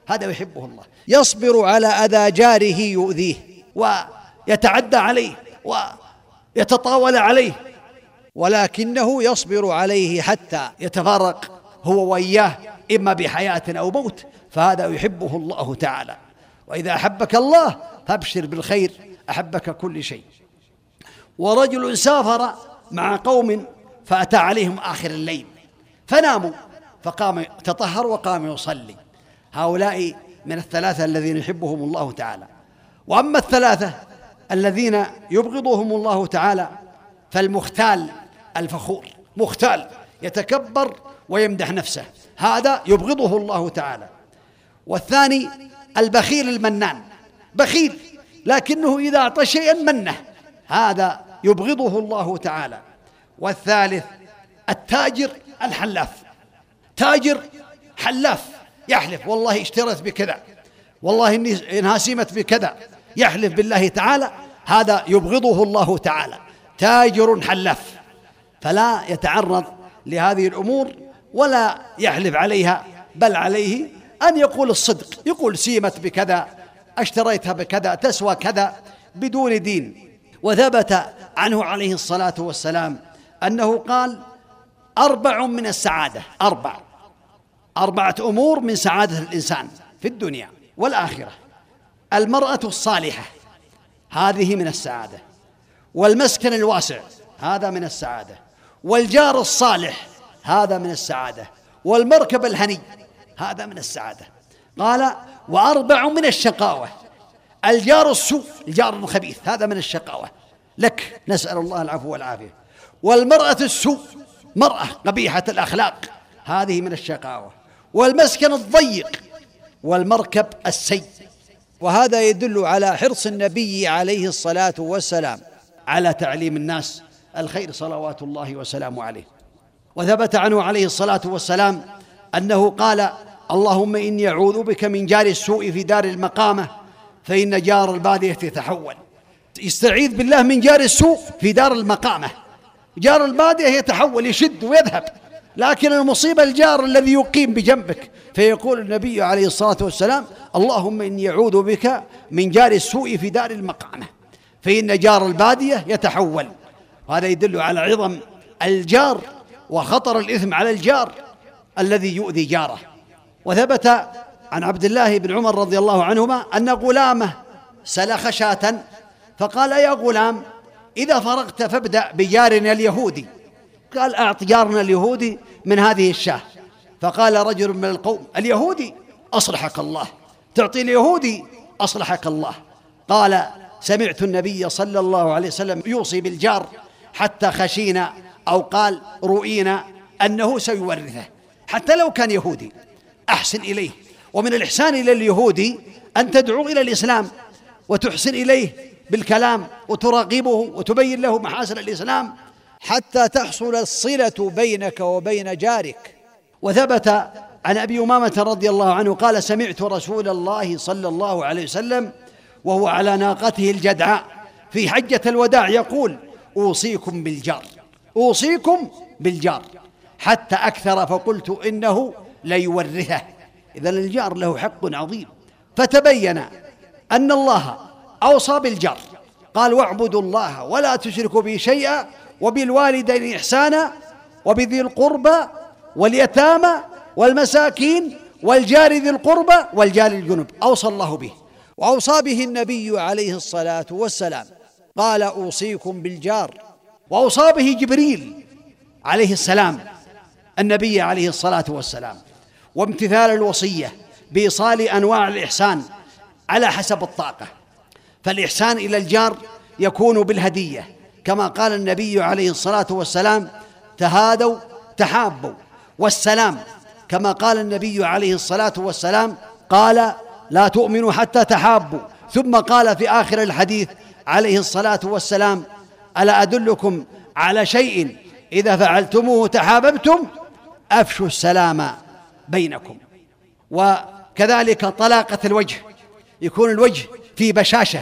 هذا يحبه الله. يصبر على أذى جاره يؤذيه ويتعدى عليه ويتطاول عليه ولكنه يصبر عليه حتى يتفارق هو وإياه إما بحياة أو موت فهذا يحبه الله تعالى. وإذا أحبك الله فأبشر بالخير أحبك كل شيء. ورجل سافر مع قوم فأتى عليهم آخر الليل فناموا فقام تطهر وقام يصلي. هؤلاء من الثلاثة الذين يحبهم الله تعالى. وأما الثلاثة الذين يبغضهم الله تعالى فالمختال الفخور مختال يتكبر ويمدح نفسه. هذا يبغضه الله تعالى. والثاني البخيل المنان. بخيل لكنه إذا أعطى شيئا منه. هذا يبغضه الله تعالى. والثالث التاجر الحلاف. تاجر حلاف يحلف والله اشترت بكذا. والله إني إنها سمت بكذا. يحلف بالله تعالى. هذا يبغضه الله تعالى. تاجر حلاف. فلا يتعرض لهذه الأمور ولا يحلف عليها بل عليه أن يقول الصدق يقول سيمت بكذا أشتريتها بكذا تسوى كذا بدون دين. وثبت عنه عليه الصلاة والسلام أنه قال أربع من السعادة أربع أربعة أمور من سعادة الإنسان في الدنيا والآخرة. المرأة الصالحة هذه من السعادة والمسكن الواسع هذا من السعادة. والجار الصالح هذا من السعادة. والمركب الهني هذا من السعادة. قال وأربع من الشقاوة. الجار السوء الجار الخبيث هذا من الشقاوة. لك نسأل الله العفو والعافية. والمرأة السوء مرأة قبيحة الأخلاق هذه من الشقاوة. والمسكن الضيق والمركب السيء. وهذا يدل على حرص النبي عليه الصلاة والسلام على تعليم الناس الخير صلوات الله وسلامه عليه. وثبت عنه عليه الصلاة والسلام أنه قال اللهم إني أعوذ بك من جار السوء في دار المقامة فإن جار البادية يتحول يستعيذ بالله من جار السوء في دار المقامة. جار البادية يتحول يشد ويذهب. لكن المصيبة الجار الذي يقيم بجنبك. فيقول النبي عليه الصلاة والسلام اللهم إني أعوذ بك من جار السوء في دار المقامة فإن جار البادية يتحول. وهذا يدل على عظم الجار وخطر الإثم على الجار الذي يؤذي جاره. وثبت عن عبد الله بن عمر رضي الله عنهما أن غلامه سلخ شاة فقال يا غلام إذا فرغت فابدأ بجارنا اليهودي. قال أعط جارنا اليهودي من هذه الشاة. فقال رجل من القوم اليهودي؟ أصلحك الله. تعطي اليهودي أصلحك الله. قال سمعت النبي صلى الله عليه وسلم يوصي بالجار حتى خشينا أو قال رؤينا أنه سيورثه. حتى لو كان يهودي أحسن إليه. ومن الإحسان إلى اليهودي أن تدعو إلى الإسلام وتحسن إليه بالكلام وتراقبه وتبين له محاسن الإسلام حتى تحصل الصلة بينك وبين جارك. وثبت عن أبي أمامة رضي الله عنه قال سمعت رسول الله صلى الله عليه وسلم وهو على ناقته الجدعاء في حجة الوداع يقول أوصيكم بالجار أوصيكم بالجار. حتى أكثر فقلت إنه ليورثه. إذا الجار له حق عظيم. فتبين أن الله أوصى بالجار. قال واعبدوا الله ولا تشركوا به شيئا وبالوالدين إحسانا وبذي القربى واليتامى والمساكين والجار ذي القربى والجار الجنب. أوصى الله به. وأوصى به النبي عليه الصلاة والسلام. قال أوصيكم بالجار. وأوصى به جبريل عليه السلام النبي عليه الصلاة والسلام. وامتثال الوصية بإيصال أنواع الإحسان على حسب الطاقة. فالإحسان إلى الجار يكون بالهدية. كما قال النبي عليه الصلاة والسلام تهادوا تحابوا والسلام. كما قال النبي عليه الصلاة والسلام قال لا تؤمنوا حتى تحابوا. ثم قال في آخر الحديث عليه الصلاة والسلام ألا أدلكم على شيء؟ إذا فعلتموه تحاببتم أفشوا السلام بينكم. وكذلك طلاقة الوجه يكون الوجه في بشاشة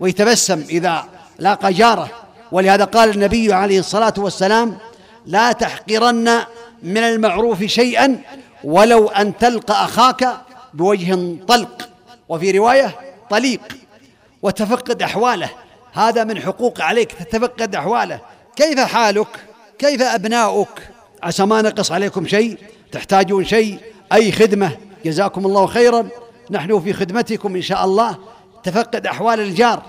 ويتبسم إذا لاقى جاره. ولهذا قال النبي عليه الصلاة والسلام لا تحقرن من المعروف شيئا ولو أن تلقى أخاك بوجه طلق. وفي رواية طليق. وتفقد أحواله. هذا من حقوق عليك تتفقد أحواله. كيف حالك؟ كيف أبناؤك؟ عسى ما نقص عليكم شيء تحتاجون شيء؟ أي خدمة؟ جزاكم الله خيرا. نحن في خدمتكم إن شاء الله. تفقد أحوال الجار.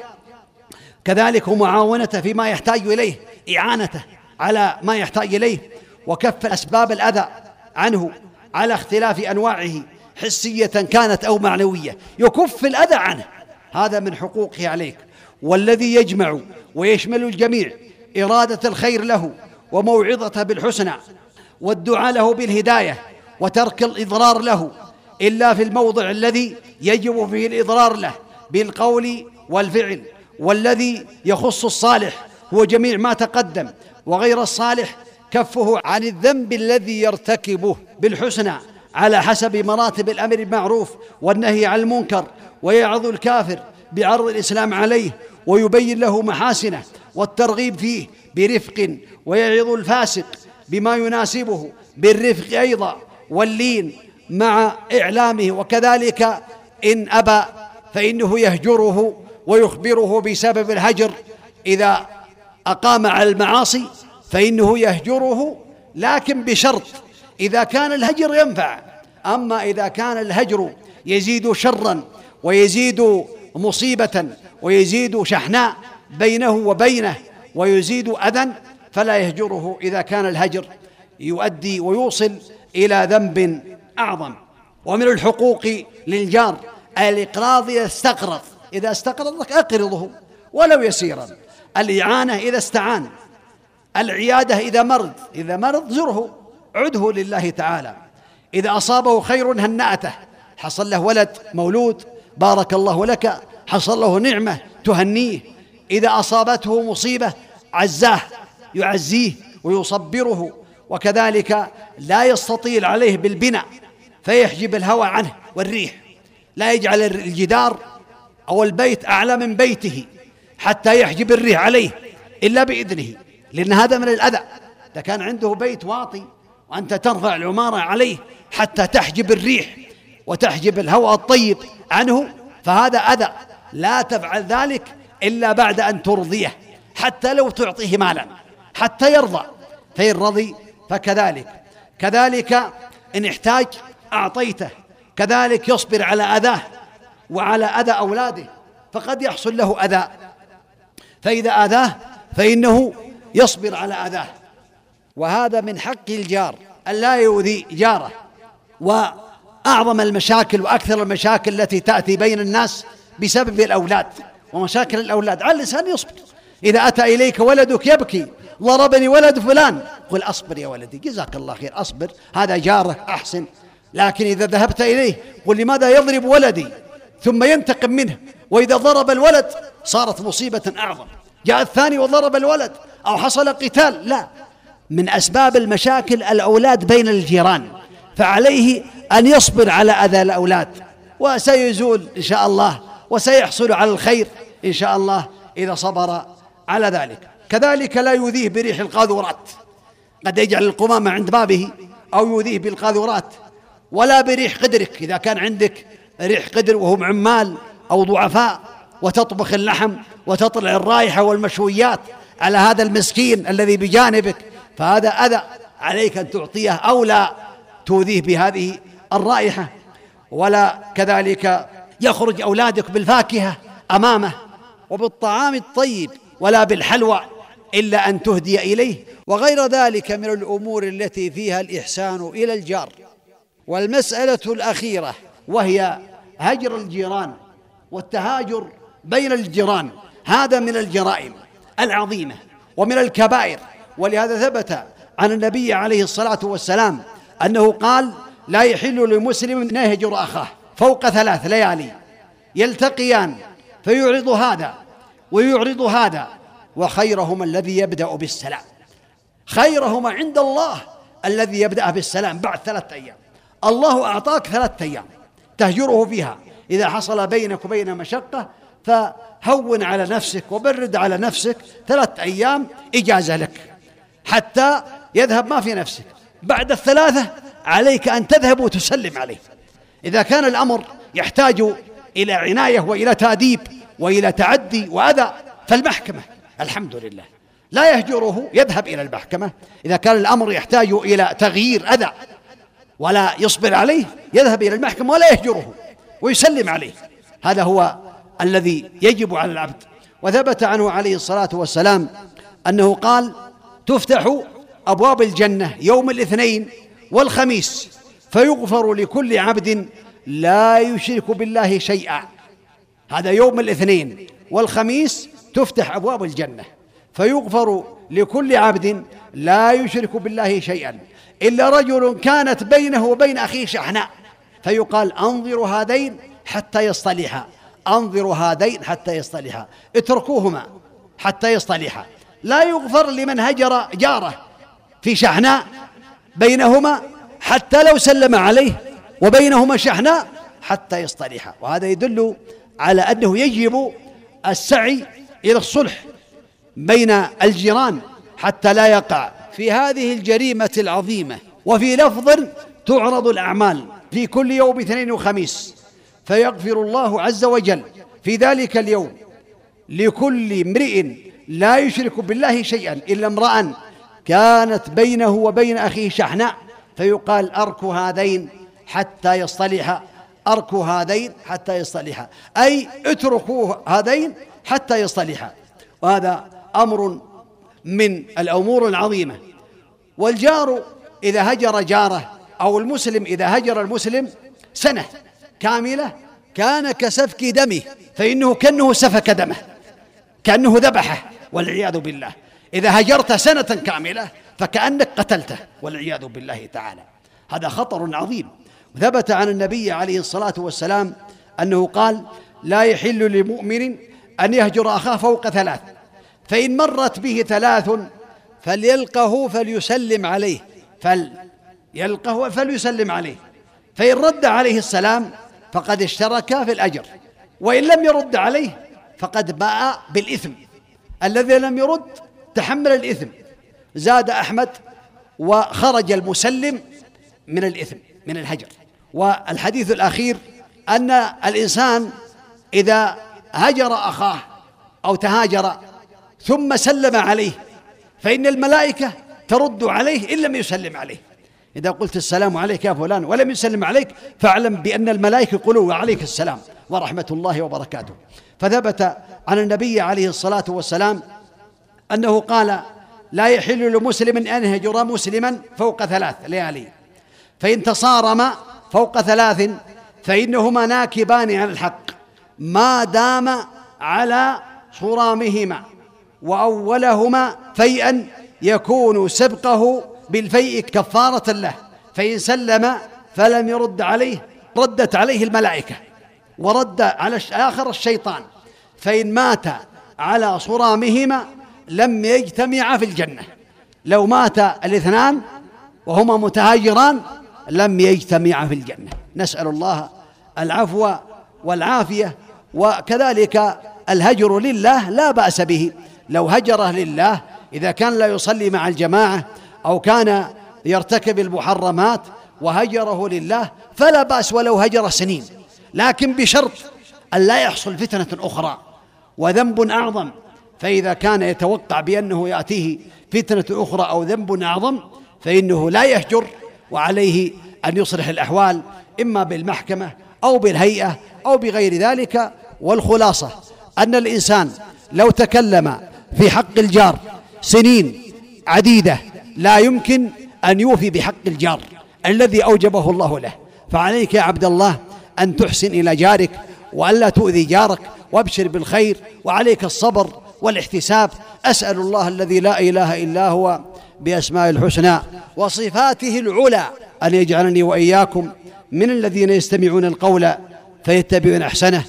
كذلك معاونته فيما يحتاج إليه إعانته على ما يحتاج إليه. وكف أسباب الأذى عنه على اختلاف أنواعه حسية كانت أو معنوية. يكف الأذى عنه. هذا من حقوقه عليك. والذي يجمع ويشمل الجميع إرادة الخير له وموعظته بالحسنى والدعاء له بالهداية وترك الإضرار له إلا في الموضع الذي يجب فيه الإضرار له بالقول والفعل. والذي يخص الصالح هو جميع ما تقدم وغير الصالح كفه عن الذنب الذي يرتكبه بالحسنى على حسب مراتب الأمر بالمعروف والنهي عن المنكر ويعظ الكافر بعرض الإسلام عليه ويبين له محاسنه والترغيب فيه برفق ويعظ الفاسق بما يناسبه بالرفق أيضا واللين مع إعلامه. وكذلك إن أبى فإنه يهجره ويخبره بسبب الهجر. إذا أقام على المعاصي فإنه يهجره لكن بشرط إذا كان الهجر ينفع. أما إذا كان الهجر يزيد شرا ويزيد مصيبة ويزيد شحناء بينه وبينه ويزيد أذى فلا يهجره إذا كان الهجر يؤدي ويوصل إلى ذنب أعظم. ومن الحقوق للجار الإقراض إذا استقرض. إذا استقرضك أقرضه ولو يسيرا. الإعانة إذا استعان. العيادة إذا مرض. إذا مرض زره. عده لله تعالى. إذا أصابه خير هنأته. حصل له ولد مولود بارك الله لك حصل له نعمة تهنيه. إذا أصابته مصيبة عزاه يعزيه ويصبره وكذلك لا يستطيل عليه بالبناء فيحجب الهوى عنه والريح. لا يجعل الجدار أو البيت أعلى من بيته حتى يحجب الريح عليه إلا بإذنه لأن هذا من الأذى. إذا كان عنده بيت واطي وأنت ترفع العمارة عليه حتى تحجب الريح وتحجب الهواء الطيب عنه فهذا أذى. لا تفعل ذلك إلا بعد أن ترضيه حتى لو تعطيه مالا حتى يرضى. فإن رضي فكذلك. كذلك إن احتاج أعطيته. كذلك يصبر على أذاه وعلى أذى أولاده فقد يحصل له أذى. فإذا آذاه فإنه يصبر على أذاه. وهذا من حق الجار أن لا يؤذي جاره. وأعظم المشاكل وأكثر المشاكل التي تأتي بين الناس بسبب الأولاد. ومشاكل الأولاد على الإنسان يصبر إذا أتى إليك ولدك يبكي ضربني ولد فلان. قل أصبر يا ولدي جزاك الله خير أصبر هذا جاره أحسن. لكن إذا ذهبت إليه قل لماذا يضرب ولدي؟ ثم ينتقم منه. وإذا ضرب الولد صارت مصيبة أعظم. جاء الثاني وضرب الولد أو حصل قتال. لا. من أسباب المشاكل الأولاد بين الجيران. فعليه أن يصبر على أذى الأولاد وسيزول إن شاء الله وسيحصل على الخير إن شاء الله إذا صبر على ذلك. كذلك لا يؤذيه بريح القاذورات. قد يجعل القمامة عند بابه أو يؤذيه بالقاذورات ولا بريح قدرك. إذا كان عندك ريح قدر وهم عمال أو ضعفاء وتطبخ اللحم وتطلع الرائحة والمشويات على هذا المسكين الذي بجانبك فهذا أذى عليك أن تعطيه أو لا تؤذيه بهذه الرائحة ولا كذلك يخرج أولادك بالفاكهة أمامه وبالطعام الطيب ولا بالحلوى إلا أن تهدي إليه. وغير ذلك من الأمور التي فيها الإحسان إلى الجار. والمسألة الأخيرة وهي هجر الجيران والتهاجر بين الجيران. هذا من الجرائم العظيمة ومن الكبائر. ولهذا ثبت عن النبي عليه الصلاة والسلام أنه قال لا يحل لمسلم أن يهجر أخاه فوق ثلاث ليالي. يلتقيان فيعرض هذا ويعرض هذا وخيرهما الذي يبدأ بالسلام. خيرهما عند الله الذي يبدأ بالسلام بعد ثلاثة أيام. الله أعطاك ثلاثة أيام تهجره فيها. إذا حصل بينك وبين مشقة فهون على نفسك وبرد على نفسك ثلاثة أيام إجازة لك. حتى يذهب ما في نفسك. بعد الثلاثة عليك أن تذهب وتسلم عليه. إذا كان الأمر يحتاج إلى عناية وإلى تأديب وإلى تعدي وأذى فالمحكمة الحمد لله. لا يهجره يذهب إلى المحكمة. إذا كان الأمر يحتاج إلى تغيير أذى ولا يصبر عليه يذهب إلى المحكمة ولا يهجره ويسلم عليه. هذا هو الذي يجب على العبد. وثبت عنه عليه الصلاة والسلام أنه قال تفتح أبواب الجنة يوم الاثنين والخميس فيغفر لكل عبد لا يشرك بالله شيئا. هذا يوم الاثنين والخميس تفتح أبواب الجنة. فيغفر لكل عبد لا يشرك بالله شيئا. إلا رجل كانت بينه وبين أخيه شحناء. فيقال أنظر هذين حتى يصطلحا. أنظر هذين حتى يصطلحا. اتركوهما حتى يصطلحا. لا يغفر لمن هجر جاره في شحناء بينهما حتى لو سلم عليه وبينهما شحناء حتى يصطلحا. وهذا يدل على أنه يجب السعي إلى الصلح بين الجيران حتى لا يقع. في هذه الجريمة العظيمة وفي لفظ تعرض الأعمال في كل يوم اثنين وخميس فيغفر الله عز وجل في ذلك اليوم لكل امرئ لا يشرك بالله شيئا إلا امرأ كانت بينه وبين أخيه شحناء فيقال أرك هذين حتى يصطلحا أرك هذين حتى يصطلحا أي اتركوا هذين حتى يصطلحا وهذا أمر من الأمور العظيمة. والجار إذا هجر جاره أو المسلم إذا هجر المسلم سنة كاملة كان كسفك دمه فإنه كأنه سفك دمه كأنه ذبحه والعياذ بالله. إذا هجرت سنة كاملة فكأنك قتلته والعياذ بالله تعالى. هذا خطر عظيم. ثبت عن النبي عليه الصلاة والسلام أنه قال لا يحل لمؤمن أن يهجر أخاه فوق ثلاث فإن مرت به ثلاث فليلقه فليسلم عليه فليلقه فليسلم عليه. فإن رد عليه السلام فقد اشترك في الأجر وإن لم يرد عليه فقد باء بالإثم. الذي لم يرد تحمل الإثم. زاد أحمد وخرج المسلم من الإثم من الهجر. والحديث الأخير أن الإنسان إذا هجر أخاه أو تهاجر ثم سلم عليه فإن الملائكة ترد عليه إن لم يسلم عليه. إذا قلت السلام عليك يا فلان ولم يسلم عليك فاعلم بأن الملائكة يقولون عليك السلام ورحمة الله وبركاته. فثبت عن النبي عليه الصلاة والسلام أنه قال لا يحل لمسلم أن يهجر مسلما فوق ثلاث ليالي. فإن تصارم فوق ثلاث فإنهما ناكبان على الحق. ما دام على صرامهما وأولهما فيئا يكون سبقه بالفيء كفارة له. فإن سلم فلم يرد عليه ردت عليه الملائكة ورد على آخر الشيطان. فإن مات على صرامهما لم يجتمعا في الجنة. لو مات الاثنان وهما متهاجران لم يجتمعا في الجنة. نسأل الله العفو والعافية وكذلك الهجر لله لا بأس به. لو هجره لله إذا كان لا يصلي مع الجماعة أو كان يرتكب المحرمات وهجره لله فلا بأس ولو هجر سنين. لكن بشرط أن لا يحصل فتنة أخرى وذنب أعظم فإذا كان يتوقع بأنه يأتيه فتنة أخرى أو ذنب أعظم فإنه لا يهجر وعليه أن يصلح الأحوال إما بالمحكمة أو بالهيئة أو بغير ذلك. والخلاصة أن الإنسان لو تكلم في حق الجار سنين عديدة لا يمكن أن يوفي بحق الجار الذي أوجبه الله له. فعليك يا عبد الله أن تحسن إلى جارك وألا تؤذي جارك وابشر بالخير وعليك الصبر والاحتساب أسأل الله الذي لا إله إلا هو بأسماء الحسنى وصفاته العلى أن يجعلني وإياكم من الذين يستمعون القول فيتبعون أحسنه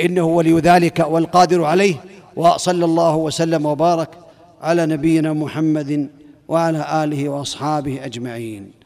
إنه ولي ذلك والقادر عليه وصلى الله وسلم وبارك على نبينا محمد وعلى آله وأصحابه أجمعين.